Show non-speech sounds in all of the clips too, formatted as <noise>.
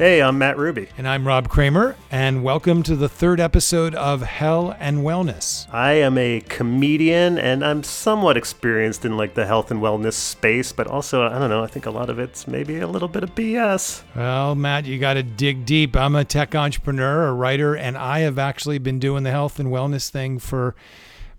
Hey, I'm Matt Ruby. And I'm Rob Kramer, and welcome to the third episode of Hell and Wellness. I am a comedian, and I'm somewhat experienced in like the health and wellness space, but also, I don't know, I think a lot of it's maybe a little bit of BS. Well, Matt, you got to dig deep. I'm a tech entrepreneur, a writer, and I have actually been doing the health and wellness thing for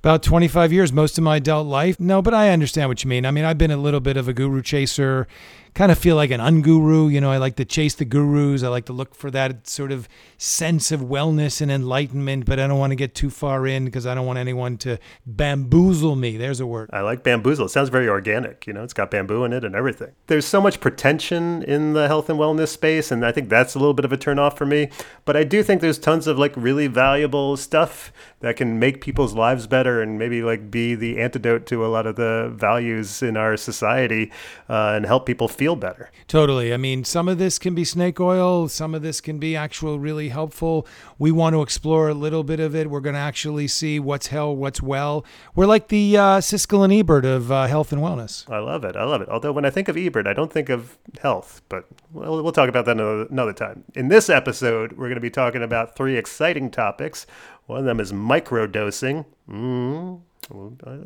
about 25 years, most of my adult life. No, but I understand what you mean. I mean, I've been a little bit of a guru chaser kind of feel like an unguru. You know, I like to chase the gurus. I like to look for that sort of sense of wellness and enlightenment, but I don't want to get too far in because I don't want anyone to bamboozle me. There's a word. I like bamboozle. It sounds very organic. You know, it's got bamboo in it and everything. There's so much pretension in the health and wellness space, and I think that's a little bit of a turnoff for me. But I do think there's tons of like really valuable stuff that can make people's lives better and maybe like be the antidote to a lot of the values in our society uh, and help people feel better. Totally. I mean, some of this can be snake oil, some of this can be actual really helpful. We want to explore a little bit of it. We're going to actually see what's hell, what's well. We're like the uh, Siskel and Ebert of uh, health and wellness. I love it. I love it. Although when I think of Ebert, I don't think of health, but we'll, we'll talk about that another, another time. In this episode, we're going to be talking about three exciting topics. One of them is microdosing. Mm,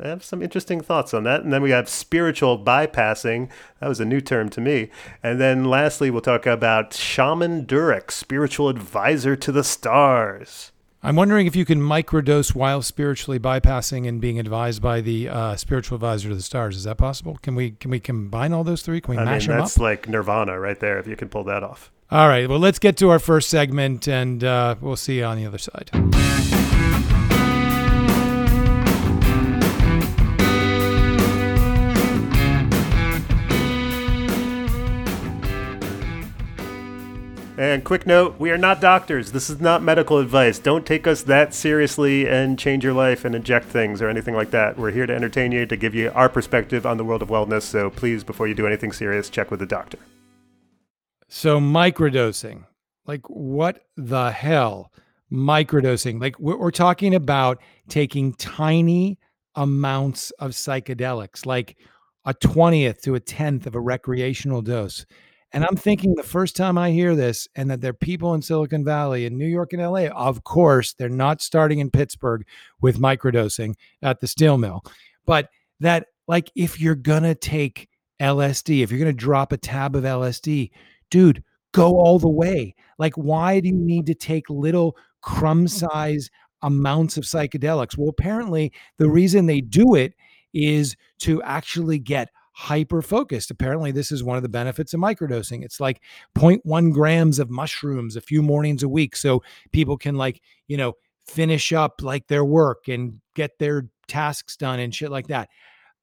I have some interesting thoughts on that. And then we have spiritual bypassing. That was a new term to me. And then lastly, we'll talk about Shaman Durek, spiritual advisor to the stars. I'm wondering if you can microdose while spiritually bypassing and being advised by the uh, spiritual advisor to the stars. Is that possible? Can we can we combine all those three? Can we I mash mean, them that's like Nirvana right there. If you can pull that off. All right. Well, let's get to our first segment, and uh, we'll see you on the other side. And quick note, we are not doctors. This is not medical advice. Don't take us that seriously and change your life and inject things or anything like that. We're here to entertain you, to give you our perspective on the world of wellness. So please, before you do anything serious, check with a doctor. So, microdosing, like what the hell? Microdosing, like we're, talking about taking tiny amounts of psychedelics, like a 20th to a 10th of a recreational dose. And I'm thinking the first time I hear this, and that there are people in Silicon Valley, in New York and LA, of course, they're not starting in Pittsburgh with microdosing at the steel mill, but that, like, if you're gonna take LSD, if you're gonna drop a tab of LSD, dude, go all the way. Like, why do you need to take little crumb hmm. size amounts of psychedelics? Well, apparently, the reason they do it is to actually get hyper focused. Apparently, this is one of the benefits of microdosing. It's like 0.1 grams of mushrooms a few mornings a week. So people can, like, you know, finish up like their work and get their tasks done and shit like that.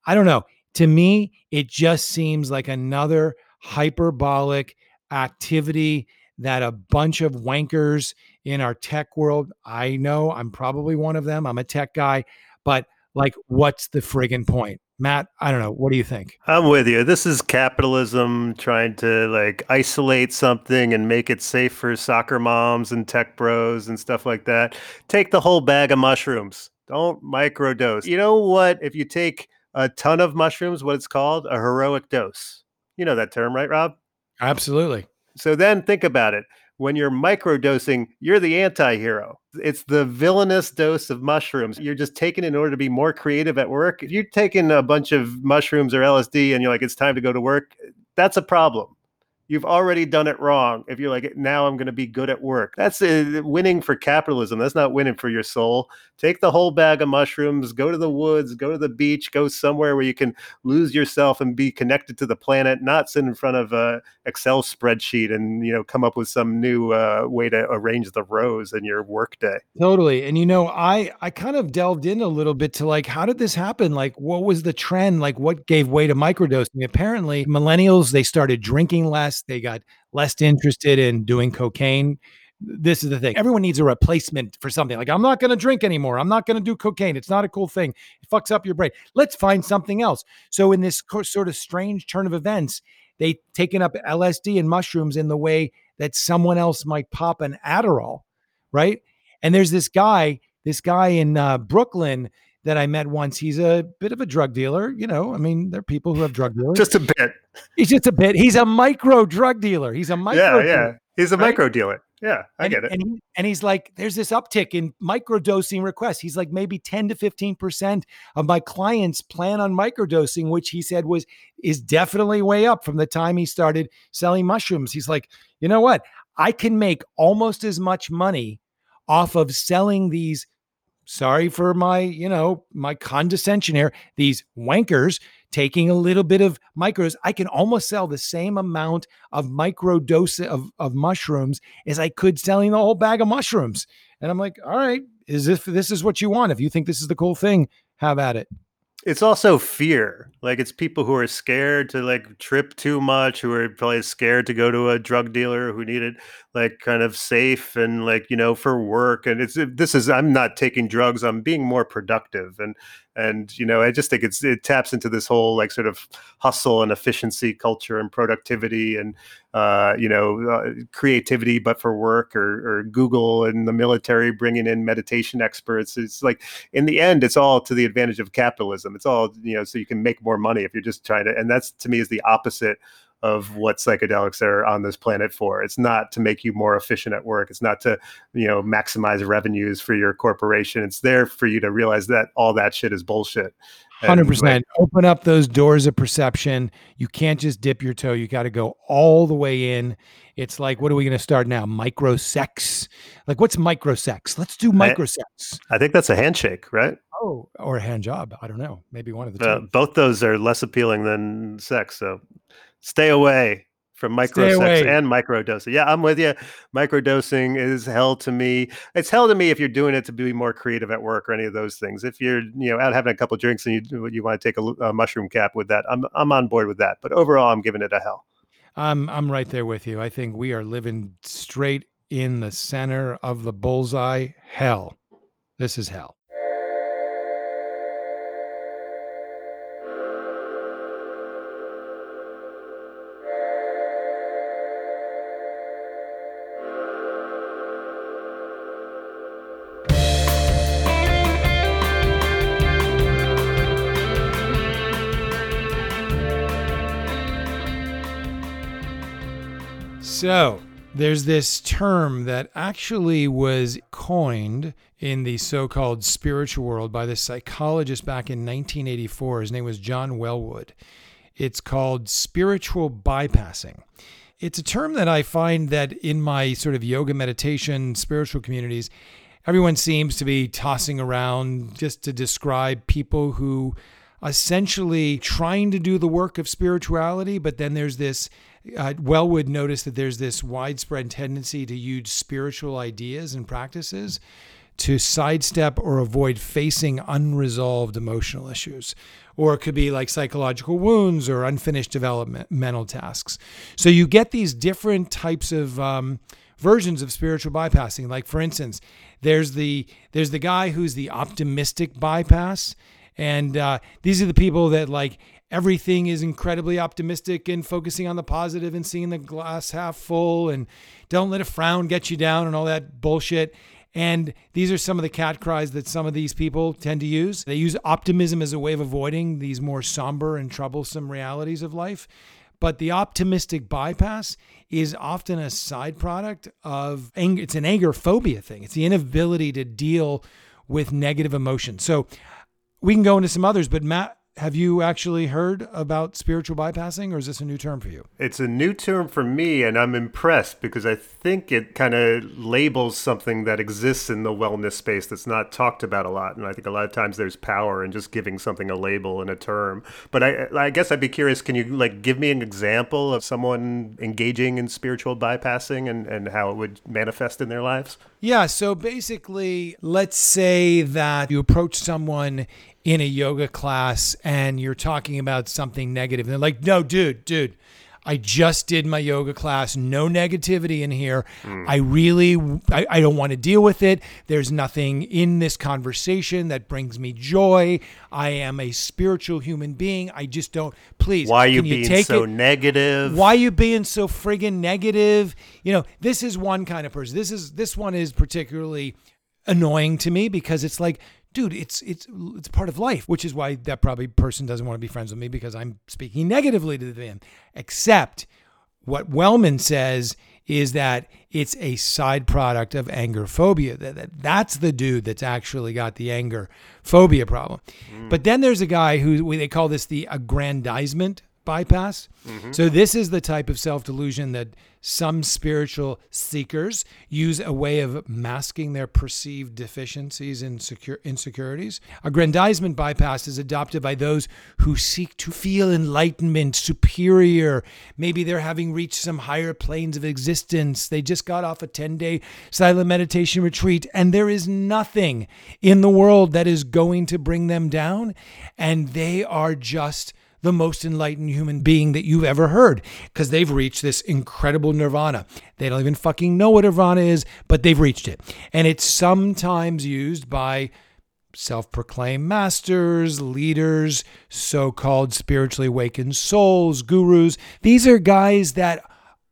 I don't know. To me, it just seems like another hyperbolic activity that a bunch of wankers in our tech world, I know I'm probably one of them. I'm a tech guy, but like, what's the friggin' point? Matt, I don't know. What do you think? I'm with you. This is capitalism trying to like isolate something and make it safe for soccer moms and tech bros and stuff like that. Take the whole bag of mushrooms. Don't microdose. You know what? If you take a ton of mushrooms, what it's called? A heroic dose. You know that term, right, Rob? Absolutely. So then think about it when you're microdosing, you're the anti hero. It's the villainous dose of mushrooms. You're just taking in order to be more creative at work. If you're taking a bunch of mushrooms or LSD and you're like, it's time to go to work, that's a problem you've already done it wrong if you're like now i'm going to be good at work. That's uh, winning for capitalism that's not winning for your soul. Take the whole bag of mushrooms go to the woods go to the beach go somewhere where you can lose yourself and be connected to the planet not sit in front of a excel spreadsheet and you know come up with some new uh, way to arrange the rows in your workday totally and you know i i kind of delved in a little bit to like how did this happen? Like what was the trend? Like what gave way to microdosing? Apparently millennials they started drinking less They got less interested in doing cocaine. This is the thing. Everyone needs a replacement for something. Like, I'm not going to drink anymore. I'm not going to do cocaine. It's not a cool thing. It fucks up your brain. Let's find something else. So, in this sort of strange turn of events, they taken up LSD and mushrooms in the way that someone else might pop an Adderall, right? And there's this guy, this guy in uh, Brooklyn that I met once. He's a bit of a drug dealer. You know, I mean, there are people who have drug <laughs> dealers. Just a bit. He's just a bit. He's a micro drug dealer. He's a micro. Yeah, yeah. He's a right? micro dealer. Yeah, I and, get it. And, he, and he's like, there's this uptick in microdosing requests. He's like, maybe 10 to 15% of my clients plan on microdosing, which he said was is definitely way up from the time he started selling mushrooms. He's like, you know what? I can make almost as much money off of selling these. Sorry for my, you know, my condescension here. These wankers taking a little bit of micros, I can almost sell the same amount of micro dose of, of mushrooms as I could selling the whole bag of mushrooms. And I'm like, all right, is if this is what you want, if you think this is the cool thing, have at it it's also fear. Like it's people who are scared to like trip too much who are probably scared to go to a drug dealer who need it like kind of safe and like you know for work. And it's this is i'm not taking drugs i'm being more productive. And and you know i just think it's it taps into this whole like sort of hustle and efficiency culture and productivity and uh, you know uh, creativity but for work or, or google and the military bringing in meditation experts. It's like in the end it's all to the advantage of capitalism. It's all you know so you can make more money if you're just trying to and that's to me is the opposite of what psychedelics are on this planet for. It's not to make you more efficient at work. It's not to, you know, maximize revenues for your corporation. It's there for you to realize that all that shit is bullshit. Hundred percent. Like, Open up those doors of perception. You can't just dip your toe. You got to go all the way in. It's like, what are we going to start now? Micro sex. Like, what's micro sex? Let's do micro sex. I think that's a handshake, right? Oh, or a hand job. I don't know. Maybe one of the uh, two. Both those are less appealing than sex. So stay away from micro stay sex away. and microdosing. Yeah, I'm with you. Microdosing is hell to me. It's hell to me if you're doing it to be more creative at work or any of those things. If you're, you know, out having a couple drinks and you you want to take a, a mushroom cap with that, I'm I'm on board with that. But overall, I'm giving it a hell. I'm I'm right there with you. I think we are living straight in the center of the bullseye. Hell, this is hell. So, there's this term that actually was coined in the so called spiritual world by this psychologist back in 1984. His name was John Welwood. It's called spiritual bypassing. It's a term that I find that in my sort of yoga meditation spiritual communities, everyone seems to be tossing around just to describe people who essentially trying to do the work of spirituality, but then there's this uh, Welwood noticed that there's this widespread tendency to use spiritual ideas and practices to sidestep or avoid facing unresolved emotional issues. Or it could be like psychological wounds or unfinished developmental tasks. So you get these different types of um, versions of spiritual bypassing. Like for instance, there's the there's the guy who's the optimistic bypass, and uh, these are the people that like everything is incredibly optimistic and focusing on the positive and seeing the glass half full and don't let a frown get you down and all that bullshit. And these are some of the cat cries that some of these people tend to use. They use optimism as a way of avoiding these more somber and troublesome realities of life. But the optimistic bypass is often a side product of anger. It's an anger phobia thing. It's the inability to deal with negative emotions. So we can go into some others, but Matt, have you actually heard about spiritual bypassing or is this a new term for you? It's a new term for me and I'm impressed because I think it kind of labels something that exists in the wellness space that's not talked about a lot and I think a lot of times there's power in just giving something a label and a term. But I I guess I'd be curious can you like give me an example of someone engaging in spiritual bypassing and and how it would manifest in their lives? Yeah, so basically let's say that you approach someone in a yoga class and you're talking about something negative. And they're like, no, dude, dude, I just did my yoga class. No negativity in here. Mm. I really, I, I don't want to deal with it. There's nothing in this conversation that brings me joy. I am a spiritual human being. I just don't, please. Why are you, you being so it? negative? Why are you being so friggin' negative? You know, this is one kind of person. This is, this one is particularly annoying to me because it's like, dude, it's it's it's part of life, which is why that probably person doesn't want to be friends with me because I'm speaking negatively to them. Except what Wellman says is that it's a side product of anger phobia. That, that that's the dude that's actually got the anger phobia problem. Mm. But then there's a guy who they call this the aggrandizement bypass. Mm-hmm. So this is the type of self-delusion that some spiritual seekers use a way of masking their perceived deficiencies and secure insecurities. Aggrandizement bypass is adopted by those who seek to feel enlightenment, superior. Maybe they're having reached some higher planes of existence. They just got off a 10-day silent meditation retreat and there is nothing in the world that is going to bring them down and they are just the most enlightened human being that you've ever heard because they've reached this incredible nirvana. They don't even fucking know what nirvana is, but they've reached it. And it's sometimes used by self proclaimed masters, leaders, so called spiritually awakened souls, gurus. These are guys that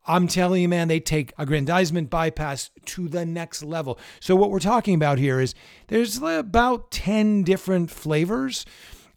I'm telling you, man, they take aggrandizement bypass to the next level. So, what we're talking about here is there's about 10 different flavors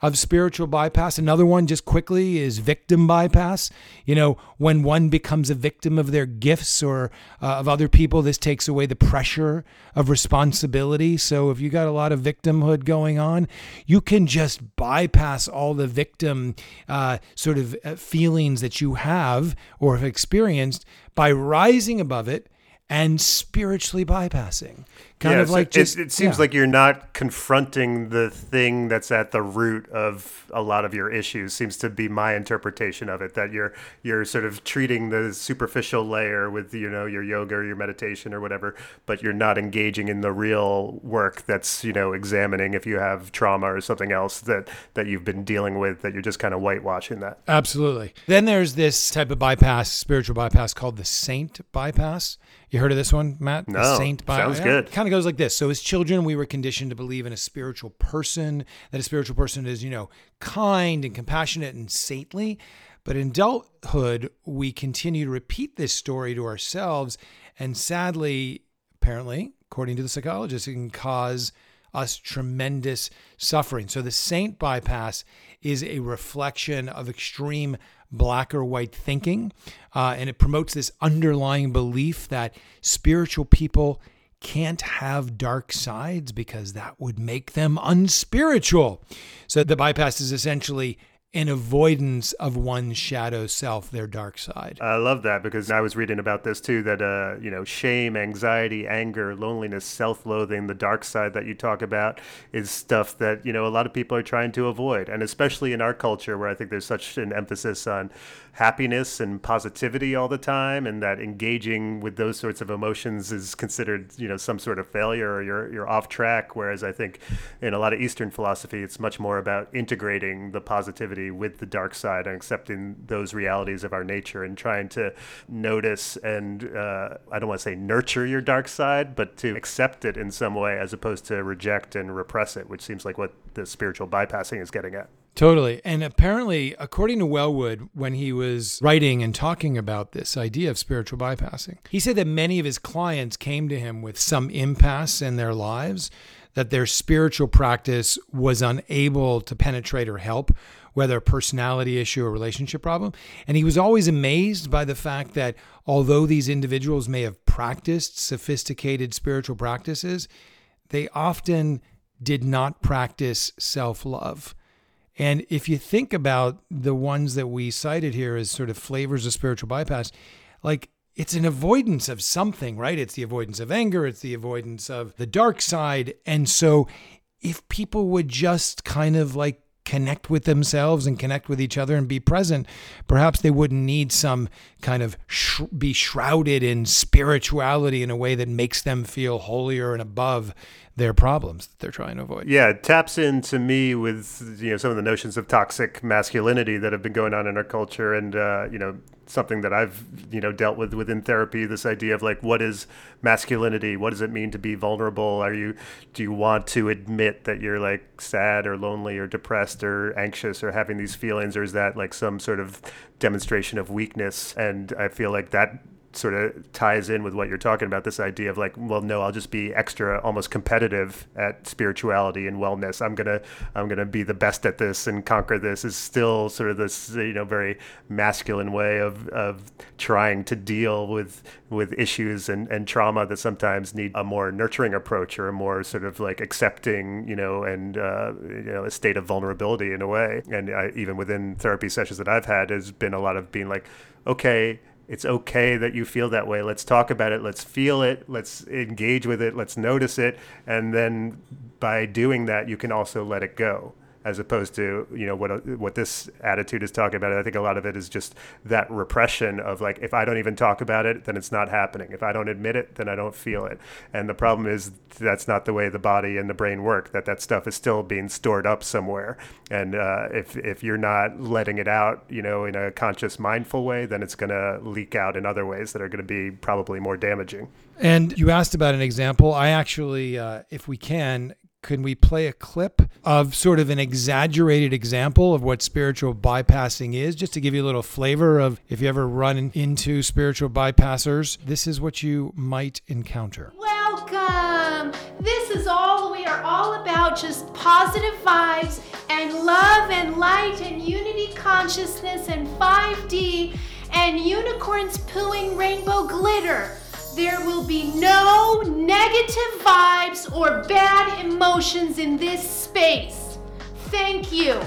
of spiritual bypass. Another one, just quickly, is victim bypass. You know, when one becomes a victim of their gifts or uh, of other people, this takes away the pressure of responsibility. So if you got a lot of victimhood going on, you can just bypass all the victim uh, sort of uh, feelings that you have or have experienced by rising above it and spiritually bypassing. Kind Yeah, of so like it- just it, seems yeah. like you're not confronting the thing that's at the root of a lot of your issues seems to be my interpretation of it that you're you're sort of treating the superficial layer with you know your yoga or your meditation or whatever but you're not engaging in the real work that's you know examining if you have trauma or something else that that you've been dealing with that you're just kind of whitewashing that Absolutely. Then there's this type of bypass, spiritual bypass called the saint bypass. You heard of this one, Matt? The No. saint Sounds good. Kind of goes like this. So as children, we were conditioned to believe in a spiritual person, that a spiritual person is, you know, kind and compassionate and saintly. But in adulthood, we continue to repeat this story to ourselves. And sadly, apparently, according to the psychologist, it can cause us tremendous suffering. So the saint bypass is a reflection of extreme black or white thinking, uh, and it promotes this underlying belief that spiritual people can't have dark sides because that would make them unspiritual. So the bypass is essentially an avoidance of one's shadow self, their dark side. I love that because I was reading about this too that uh, you know shame, anxiety, anger, loneliness, self-loathing, the dark side that you talk about is stuff that you know a lot of people are trying to avoid and especially in our culture where I think there's such an emphasis on happiness and positivity all the time and that engaging with those sorts of emotions is considered you know some sort of failure or you're you're off track whereas I think in a lot of eastern philosophy it's much more about integrating the positivity with the dark side and accepting those realities of our nature and trying to notice and uh, I don't want to say nurture your dark side, but to accept it in some way as opposed to reject and repress it, which seems like what the spiritual bypassing is getting at. Totally. And apparently, according to Welwood, when he was writing and talking about this idea of spiritual bypassing, he said that many of his clients came to him with some impasse in their lives, that their spiritual practice was unable to penetrate or help, whether a personality issue or relationship problem. And he was always amazed by the fact that although these individuals may have practiced sophisticated spiritual practices, they often did not practice self love. And if you think about the ones that we cited here as sort of flavors of spiritual bypass, like it's an avoidance of something, right? It's the avoidance of anger, it's the avoidance of the dark side. And so if people would just kind of like connect with themselves and connect with each other and be present, perhaps they wouldn't need some kind of sh- be shrouded in spirituality in a way that makes them feel holier and above their problems that they're trying to avoid. Yeah, it taps into me with you know some of the notions of toxic masculinity that have been going on in our culture, and uh, you know something that I've you know dealt with within therapy. This idea of like what is masculinity? What does it mean to be vulnerable? Are you do you want to admit that you're like sad or lonely or depressed or anxious or having these feelings, or is that like some sort of demonstration of weakness? And I feel like that sort of ties in with what you're talking about this idea of like well no I'll just be extra almost competitive at spirituality and wellness. I'm gonna I'm gonna be the best at this and conquer this is still sort of this you know very masculine way of of trying to deal with with issues and, and trauma that sometimes need a more nurturing approach or a more sort of like accepting you know and uh, you know a state of vulnerability in a way. And I, even within therapy sessions that I've had has been a lot of being like okay it's okay that you feel that way. Let's talk about it. Let's feel it. Let's engage with it. Let's notice it. And then by doing that, you can also let it go as opposed to you know what what this attitude is talking about. I think a lot of it is just that repression of like if I don't even talk about it, then it's not happening. If I don't admit it, then I don't feel it. And the problem is that's not the way the body and the brain work. That that stuff is still being stored up somewhere. And uh, if if you're not letting it out, you know, in a conscious, mindful way, then it's going to leak out in other ways that are going to be probably more damaging. And you asked about an example. I actually, uh, if we can, can we play a clip of sort of an exaggerated example of what spiritual bypassing is, just to give you a little flavor of if you ever run into spiritual bypassers, this is what you might encounter. Welcome! This is all we are all about just positive vibes and love and light and unity consciousness and 5D and unicorns pooing rainbow glitter. There will be no negative vibes or bad emotions in this space. Thank you.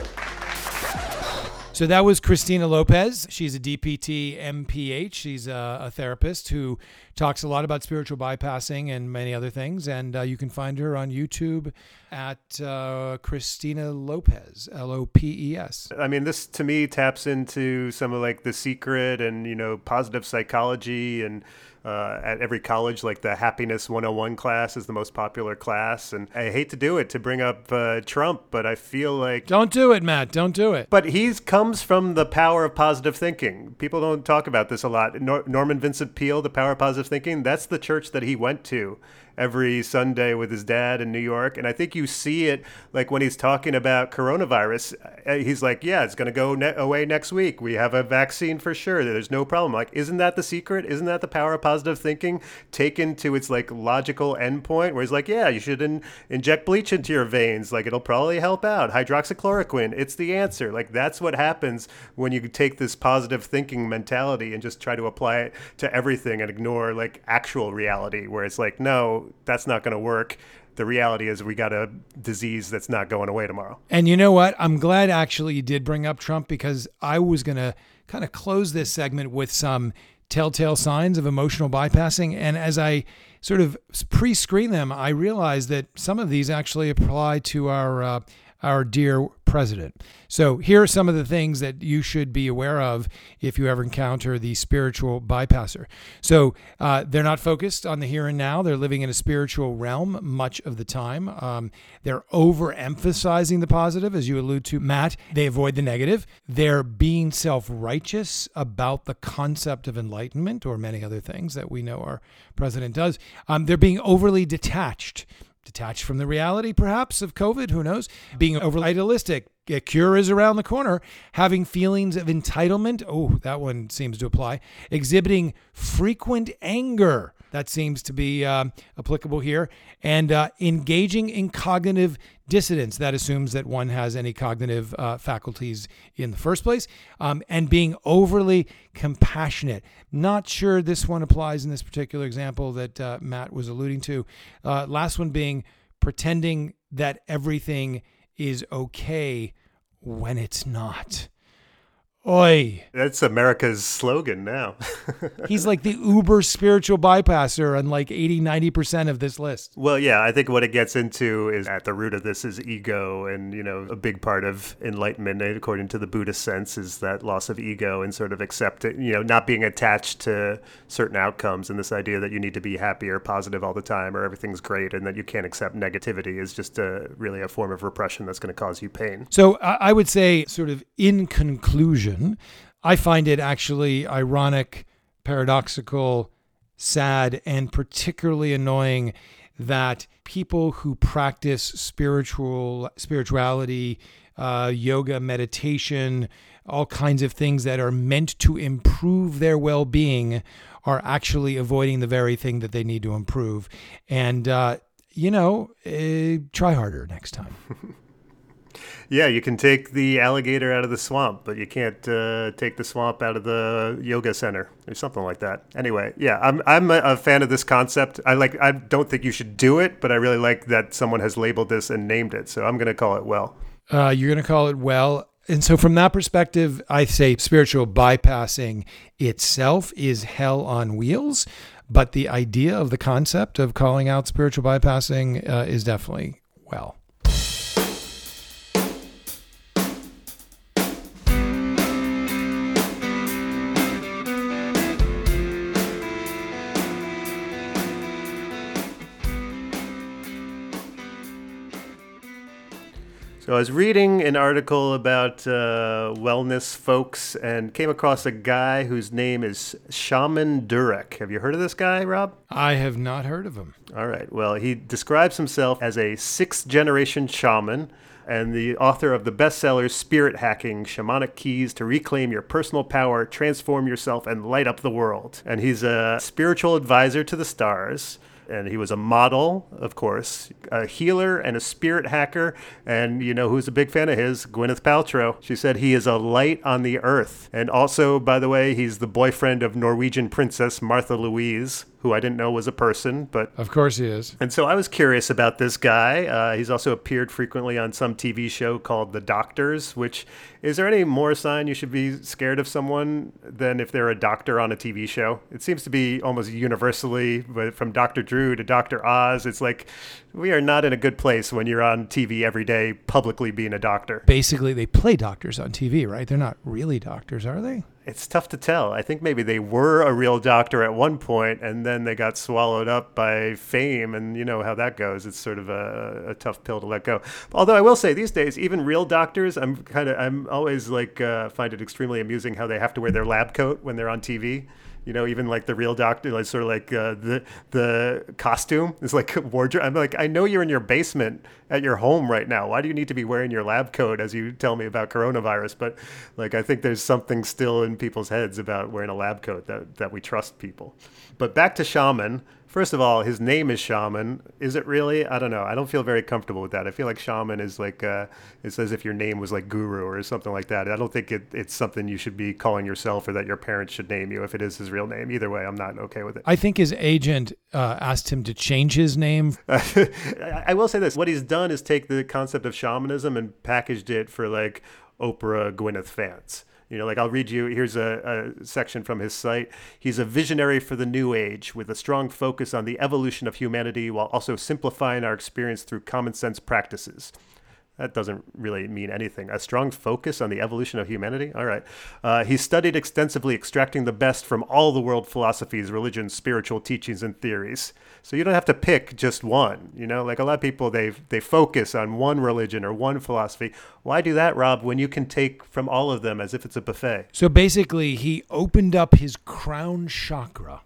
So that was Christina Lopes. She's a DPT MPH. She's a, a, therapist who talks a lot about spiritual bypassing and many other things. And uh, you can find her on YouTube at uh, Christina Lopes, L O P E S. I mean, this to me taps into some of like the secret and, you know, positive psychology and uh, at every college, like the Happiness 101 class is the most popular class. And I hate to do it to bring up uh, Trump, but I feel like. Don't do it, Matt. Don't do it. But he comes from the power of positive thinking. People don't talk about this a lot. Nor- Norman Vincent Peale, the power of positive thinking, that's the church that he went to every Sunday with his dad in New York. And I think you see it like when he's talking about coronavirus. Uh, he's like, yeah, it's going to go ne- away next week. We have a vaccine for sure. There's no problem. Like, isn't that the secret? Isn't that the power of positive thinking taken to its like logical endpoint where he's like, yeah, you should in- inject bleach into your veins. Like, it'll probably help out. Hydroxychloroquine, it's the answer. Like, that's what happens when you take this positive thinking mentality and just try to apply it to everything and ignore like actual reality where it's like, no, that's not going to work. The reality is we got a disease that's not going away tomorrow. And you know what? I'm glad actually you did bring up Trump because I was going to kind of close this segment with some telltale signs of emotional bypassing. And as I sort of pre screen them, I realized that some of these actually apply to our. Uh, our dear president. So, here are some of the things that you should be aware of if you ever encounter the spiritual bypasser. So, uh, they're not focused on the here and now, they're living in a spiritual realm much of the time. Um, they're overemphasizing the positive, as you allude to, Matt. They avoid the negative. They're being self righteous about the concept of enlightenment or many other things that we know our president does. Um, they're being overly detached detached from the reality, perhaps, of COVID, who knows? Being over idealistic, a cure is around the corner, having feelings of entitlement, oh, that one seems to apply, exhibiting frequent anger, that seems to be um, applicable here, and uh, engaging in cognitive dissidence. That assumes that one has any cognitive uh, faculties in the first place, um, and being overly compassionate. Not sure this one applies in this particular example that uh, Matt was alluding to. Uh, last one being pretending that everything is okay when it's not. Oi. That's America's slogan now. <laughs> He's like the uber spiritual bypasser on like 80, 90% of this list. Well, yeah, I think what it gets into is at the root of this is ego. And, you know, a big part of enlightenment, eh, according to the Buddhist sense, is that loss of ego and sort of accepting, you know, not being attached to certain outcomes. And this idea that you need to be happy or positive all the time or everything's great and that you can't accept negativity is just a, really a form of repression that's going to cause you pain. So I would say, sort of in conclusion, I find it actually ironic, paradoxical, sad, and particularly annoying that people who practice spiritual spirituality uh, yoga, meditation, all kinds of things that are meant to improve their well being are actually avoiding the very thing that they need to improve. And, uh, you know, uh, try harder next time. <laughs> Yeah, you can take the alligator out of the swamp, but you can't uh, take the swamp out of the yoga center or something like that. Anyway, yeah, I'm I'm a, a fan of this concept. I like. I don't think you should do it, but I really like that someone has labeled this and named it. So I'm going to call it well. Uh, you're going to call it well. And so, from that perspective, I say spiritual bypassing itself is hell on wheels. But the idea of the concept of calling out spiritual bypassing uh, is definitely well. So I was reading an article about uh, wellness folks and came across a guy whose name is Shaman Durek. Have you heard of this guy, Rob? I have not heard of him. All right. Well, he describes himself as a sixth generation shaman and the author of the bestseller Spirit Hacking Shamanic Keys to Reclaim Your Personal Power, Transform Yourself, and Light Up the World. And he's a spiritual advisor to the stars and he was a model, of course, a healer and a spirit hacker. And you know who's a big fan of his? Gwyneth Paltrow. She said he is a light on the earth. And also, by the way, he's the boyfriend of Norwegian princess Martha Louise, who I didn't know was a person, but Of course he is. and so I was curious about this guy. Uh, he's also appeared frequently on some TV show called The Doctors, which is there any more sign you should be scared of someone than if they're a doctor on a TV show? It seems to be almost universally, but from Dr. Drew to Dr. Oz, it's like we are not in a good place when you're on TV every day publicly being a doctor. Basically, they play doctors on TV, right? They're not really doctors, are they? It's tough to tell. I think maybe they were a real doctor at one point and then they got swallowed up by fame, and you know how that goes. It's sort of a, a tough pill to let go. Although I will say these days, even real doctors, I'm kind of, I'm always like, uh, find it extremely amusing how they have to wear their lab coat when they're on TV. You know, even like the real doctor, like sort of like uh, the the costume is like wardrobe. I'm like, I know you're in your basement at your home right now. Why do you need to be wearing your lab coat as you tell me about coronavirus? But like, I think there's something still in people's heads about wearing a lab coat that that we trust people. But back to shaman. First of all, his name is Shaman. Is it really? I don't know. I don't feel very comfortable with that. I feel like Shaman is like, uh, it's as if your name was like Guru or something like that. I don't think it, it's something you should be calling yourself or that your parents should name you if it is his real name. Either way, I'm not okay with it. I think his agent uh, asked him to change his name. <laughs> I I will say this: what he's done is take the concept of shamanism and packaged it for like Oprah Gwyneth fans. You know, like I'll read you. Here's a, a section from his site. He's a visionary for the new age with a strong focus on the evolution of humanity while also simplifying our experience through common sense practices. That doesn't really mean anything. A strong focus on the evolution of humanity? All right. Uh, he studied extensively, extracting the best from all the world philosophies, religions, spiritual teachings, and theories. So you don't have to pick just one. You know, like a lot of people, they they focus on one religion or one philosophy. Why do that, Rob, when you can take from all of them as if it's a buffet? So basically, he opened up his crown chakra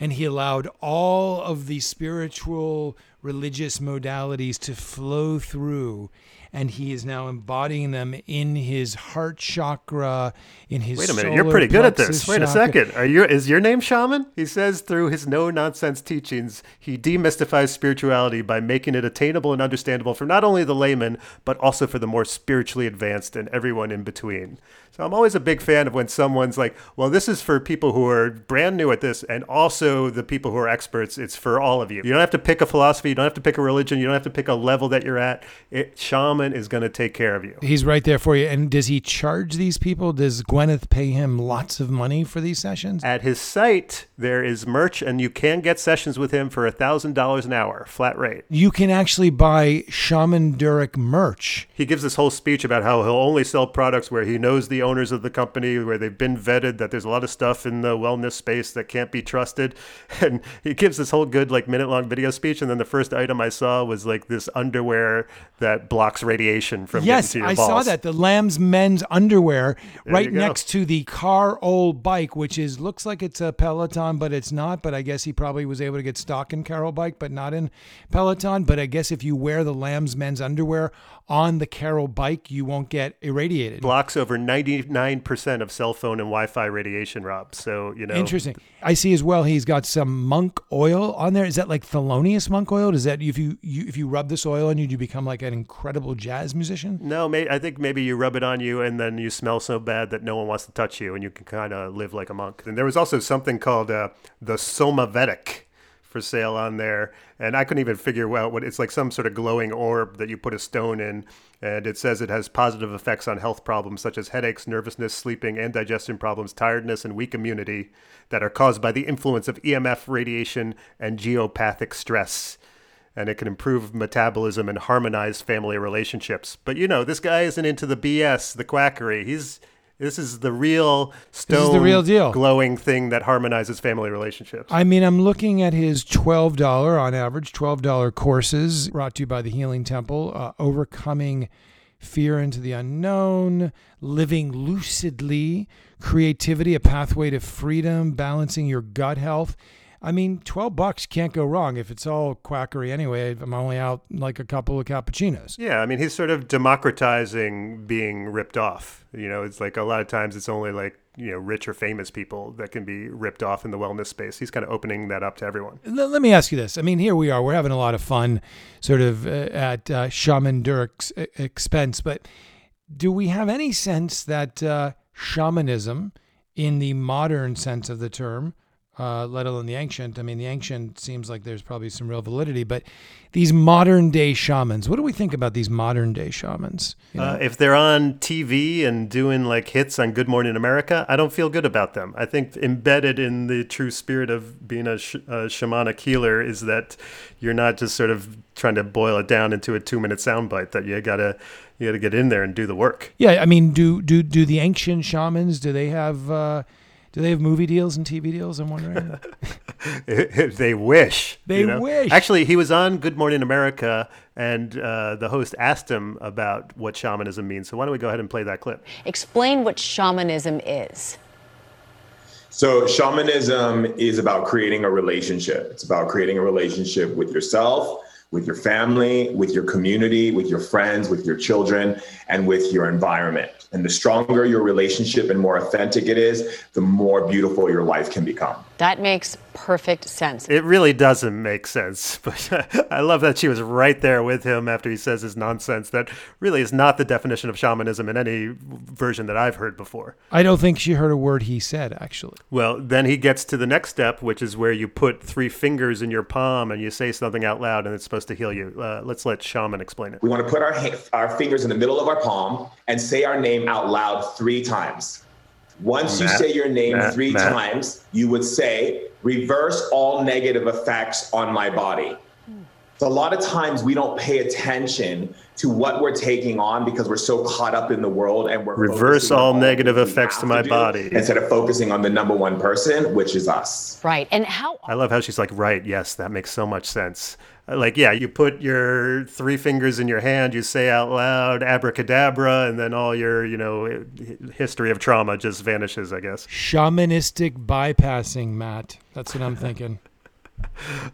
and he allowed all of the spiritual religious modalities to flow through and he is now embodying them in his heart chakra in his Wait a minute, you're pretty good at this. Wait a second. Are you is your name Shaman? He says through his no nonsense teachings, he demystifies spirituality by making it attainable and understandable for not only the layman, but also for the more spiritually advanced and everyone in between. So I'm always a big fan of when someone's like, well, this is for people who are brand new at this and also the people who are experts. It's for all of you. You don't have to pick a philosophy, you don't have to pick a religion, you don't have to pick a level that you're at. It, shaman is going to take care of you. He's right there for you. And does he charge these people? Does Gwyneth pay him lots of money for these sessions? At his site, there is merch, and you can get sessions with him for a $1,000 an hour, flat rate. You can actually buy Shaman Durek merch. He gives this whole speech about how he'll only sell products where he knows the owners of the company, where they've been vetted, that there's a lot of stuff in the wellness space that can't be trusted. <laughs> And he gives this whole good, like, minute long video speech. And then the first item I saw was like this underwear that blocks radiation from Yes, getting to your I balls. saw that. The Lamb's men's underwear right next to the Carol bike, which is looks like it's a Peloton, but it's not. But I guess he probably was able to get stock in Carol bike, but not in Peloton. But I guess if you wear the Lamb's men's underwear on the Carol bike, you won't get irradiated. Blocks over 99% of cell phone and Wi Fi radiation, Rob. So, you know. Interesting. I see as well he's got some monk oil on there. Is that like Thelonious monk oil? Does that if you, you if you rub this oil on you, do you become like an incredible jazz musician? No, may, I think maybe you rub it on you and then you smell so bad that no one wants to touch you and you can kind of live like a monk. And there was also something called uh, the Somavedic for sale on there, and I couldn't even figure out what it's like. Some sort of glowing orb that you put a stone in, and it says it has positive effects on health problems such as headaches, nervousness, sleeping, and digestion problems, tiredness, and weak immunity that are caused by the influence of EMF radiation and geopathic stress. And it can improve metabolism and harmonize family relationships. But you know, this guy isn't into the BS, the quackery. He's this is the real stone, the real deal. glowing thing that harmonizes family relationships. I mean, I'm looking at his $12 on average, $12 courses brought to you by the Healing Temple, uh, overcoming fear into the unknown, living lucidly, creativity, a pathway to freedom, balancing your gut health. I mean, 12 bucks can't go wrong if it's all quackery anyway. I'm only out like a couple of cappuccinos. yeah, I mean, he's sort of democratizing being ripped off. You know, it's like a lot of times it's only like, you know, rich or famous people that can be ripped off in the wellness space. He's kind of opening that up to everyone. Let me ask you this. I mean, here we are. We're having a lot of fun sort of uh, at uh, Shaman Durek's e- expense, but do we have any sense that uh, shamanism, in the modern sense of the term, uh, let alone the ancient, I mean, the ancient seems like there's probably some real validity, but these modern day shamans, what do we think about these modern day shamans? You know? Uh, if they're on TV and doing like hits on Good Morning America, I don't feel good about them. I think embedded in the true spirit of being a, sh- a shamanic healer is that you're not just sort of trying to boil it down into a two minute soundbite. That you gotta you gotta get in there and do the work. yeah, I mean, do do do the ancient shamans? Do they have uh, do they have movie deals and TV deals? I'm wondering. <laughs> they wish. They you know? wish. Actually, he was on Good Morning America, and uh, the host asked him about what shamanism means. So why don't we go ahead and play that clip? Explain what shamanism is. So, shamanism is about creating a relationship. It's about creating a relationship with yourself, with your family, with your community, with your friends, with your children, and with your environment. And the stronger your relationship and more authentic it is, the more beautiful your life can become. That makes perfect sense. It really doesn't make sense, <laughs> but I love that she was right there with him after he says his nonsense. That really is not the definition of shamanism in any version that I've heard before. I don't think she heard a word he said, actually. Well, then he gets to the next step, which is where you put three fingers in your palm and you say something out loud, and it's supposed to heal you. Uh, let's let shaman explain it. We want to put our, ha- our fingers in the middle of our palm and say our name out loud three times. Once you say your name Matt, three Matt. times, you would say, reverse all negative effects on my body. So a lot of times we don't pay attention to what we're taking on because we're so caught up in the world and we're Reverse focusing on all negative effects to my do body. instead of focusing on the number one person, which is us. Right. And how I love how she's like, right, yes, that makes so much sense. Uh, Like, yeah, you put your three fingers in your hand, you say out loud abracadabra, and then all your, you know, history of trauma just vanishes, I guess. Shamanistic bypassing, Matt. That's what I'm thinking. <laughs>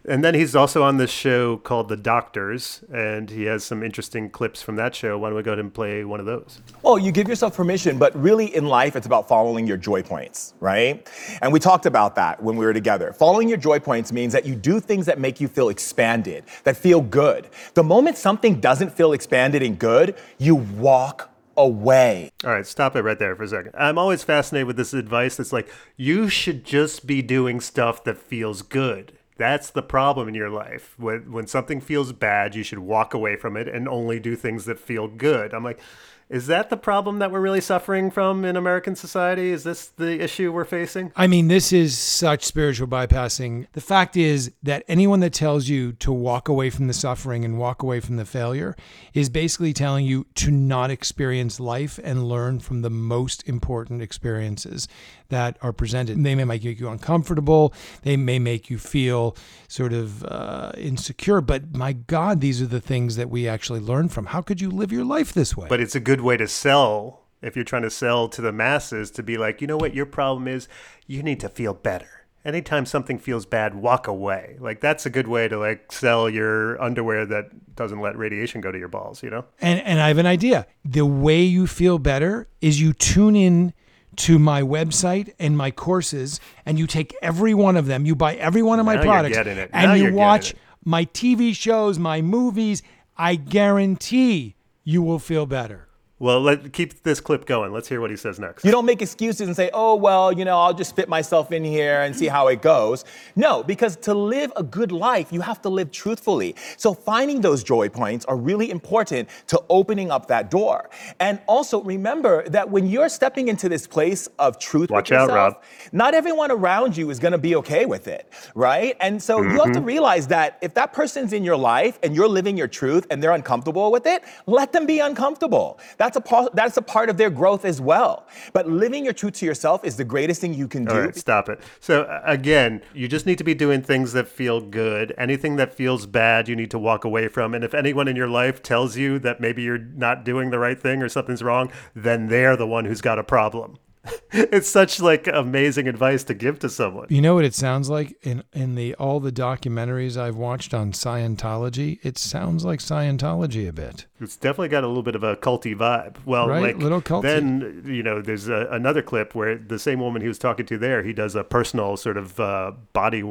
And then he's also on this show called The Doctors, and he has some interesting clips from that show. Why don't we go ahead and play one of those? Well, you give yourself permission, but really in life, it's about following your joy points, right? And we talked about that when we were together. Following your joy points means that you do things that make you feel expanded, that feel good. The moment something doesn't feel expanded and good, you walk away. All right, stop it right there for a second. I'm always fascinated with this advice that's like, you should just be doing stuff that feels good. That's the problem in your life. When, when something feels bad, you should walk away from it and only do things that feel good. I'm like, is that the problem that we're really suffering from in American society? Is this the issue we're facing? I mean, this is such spiritual bypassing. The fact is that anyone that tells you to walk away from the suffering and walk away from the failure is basically telling you to not experience life and learn from the most important experiences that are presented. They may make you uncomfortable, they may make you feel sort of uh, insecure, but my God, these are the things that we actually learn from. How could you live your life this way? But it's a good way to sell if you're trying to sell to the masses to be like, you know what, your problem is you need to feel better. anytime something feels bad, walk away. Like that's a good way to like sell your underwear that doesn't let radiation go to your balls, you know? And and I have an idea. The way you feel better is you tune in to my website and my courses and you take every one of them. You buy every one of my Now products and you watch my TV shows, my movies. I guarantee you will feel better. Well, let keep this clip going. Let's hear what he says next. You don't make excuses and say, oh, well, you know, I'll just fit myself in here and see how it goes. No, because to live a good life, you have to live truthfully. So finding those joy points are really important to opening up that door. And also remember that when you're stepping into this place of truth Watch with out, Rob. not everyone around you is going to be okay with it, right? And so you Mm-hmm. have to realize that if that person's in your life and you're living your truth and they're uncomfortable with it, let them be uncomfortable. That's a po- that's a part of their growth as well. But living your truth to yourself is the greatest thing you can do. All right, stop it. So again, you just need to be doing things that feel good. Anything that feels bad, you need to walk away from. And if anyone in your life tells you that maybe you're not doing the right thing or something's wrong, then they're the one who's got a problem. <laughs> it's such like amazing advice to give to someone. You know what it sounds like in in the all the documentaries I've watched on Scientology? It sounds like Scientology a bit. It's definitely got a little bit of a culty vibe. Well, Right, like little culty. then you know, there's a, another clip where the same woman he was talking to there, he does a personal sort of uh, body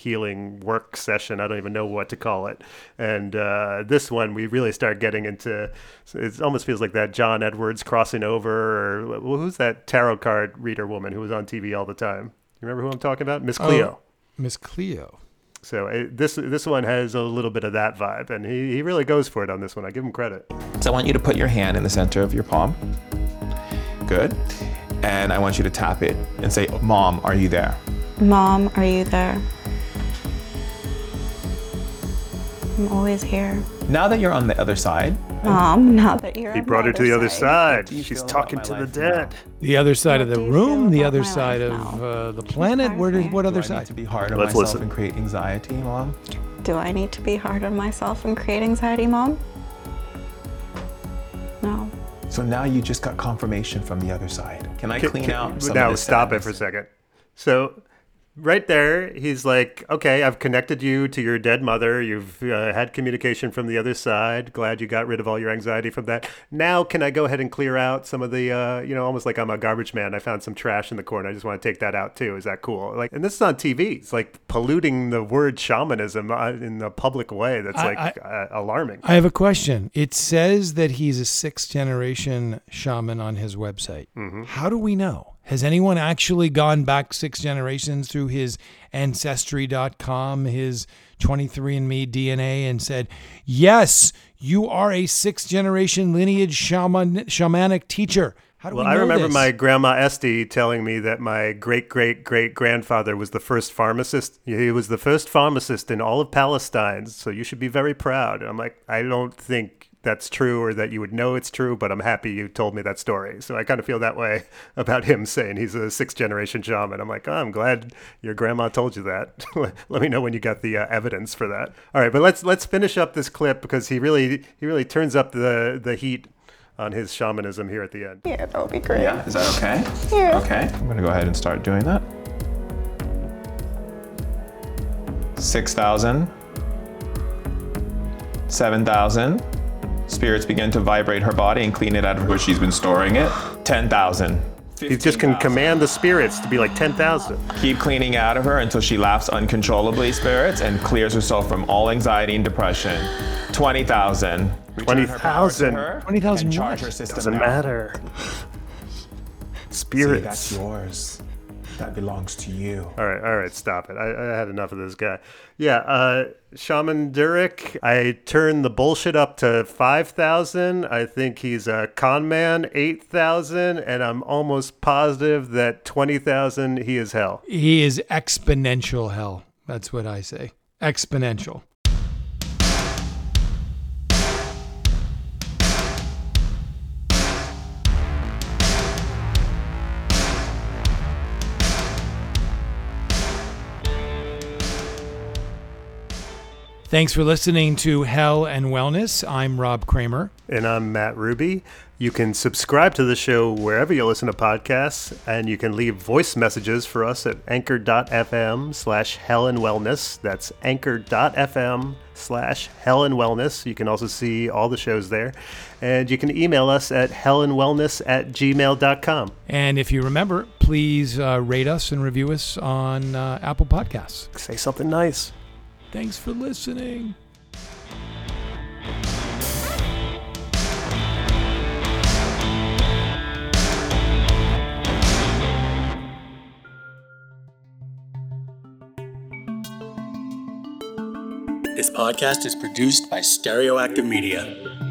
healing work session. I don't even know what to call it. And uh, this one, we really start getting into. It almost feels like that John Edwards crossing over, or well, who's that tarot card reader woman who was on TV all the time? You remember who I'm talking about? Miss Cleo. Miss Cleo. So uh, this this one has a little bit of that vibe, and he, he really goes for it on this one. I give him credit. So I want you to put your hand in the center of your palm. Good. And I want you to tap it and say, Mom, are you there? Mom, are you there? I'm always here. Now that you're on the other side, Mom, now that you're He on brought her to the other side. do you She's feel talking about to the life dead. The other side of the do you room, the about other my side of now? uh, the planet. Where did, Inspires what me. other do I need side? to be hard on Let's myself listen. and create anxiety, Mom? Do I need to be hard on myself and create anxiety, Mom? No. So now you just got confirmation from the other side. Can I Can- clean can- out some now of this stop it for a second. So, right there, he's like, "Okay, I've connected you to your dead mother. You've uh, had communication from the other side. Glad you got rid of all your anxiety from that. Now, can I go ahead and clear out some of the, uh, you know, almost like I'm a garbage man. I found some trash in the corner. I just want to take that out too. Is that cool? Like, and this is on TV. It's like polluting the word shamanism uh, in a public way. That's I- like uh, alarming. I have a question. It says that he's a sixth generation shaman on his website. Mm-hmm. How do we know? Has anyone actually gone back six generations through his ancestry.com, his 23andMe DNA, and said, yes, you are a sixth generation lineage shaman, shamanic teacher? How do Well, we I remember this? my grandma Esty telling me that my great great great grandfather was the first pharmacist. He was the first pharmacist in all of Palestine. So you should be very proud. I'm like, I don't think that's true or that you would know it's true, but I'm happy you told me that story. So I kind of feel that way <laughs> about him saying he's a sixth generation shaman. I'm like, oh, I'm glad your grandma told you that. <laughs> Let me know when you got the uh, evidence for that. All right, but let's let's finish up this clip because he really he really turns up the the heat on his shamanism here at the end. Yeah, that would be great. Yeah, is that okay? Yeah. Okay, I'm gonna go ahead and start doing that. 6,000. 7,000. Spirits begin to vibrate her body and clean it out of where she's been storing it. 10,000. He just can 15,000. command the spirits to be like 10,000. Keep cleaning out of her until she laughs uncontrollably, spirits, and clears herself from all anxiety and depression. 20,000. Return her power to 20,000. her 20,000 and charge her system Doesn't now. matter. See, Spirits. that's yours. That belongs to you. All right, all right, stop it. I, I had enough of this guy. Yeah, uh, Shaman Durek, I turned the bullshit up to 5,000. I think he's a con man, 8,000. And I'm almost positive that 20,000, he is hell. He is exponential hell. That's what I say. Exponential. Thanks for listening to Hell and Wellness. I'm Rob Kramer. And I'm Matt Ruby. You can subscribe to the show wherever you listen to podcasts, and you can leave voice messages for us at anchor.fm slash hell and wellness. That's anchor.fm slash hell and wellness. You can also see all the shows there. And you can email us at hellandwellness at gmail.com. And if you remember, please uh, rate us and review us on uh, Apple Podcasts. Say something nice. Thanks for listening. This podcast is produced by Stereoactive Media.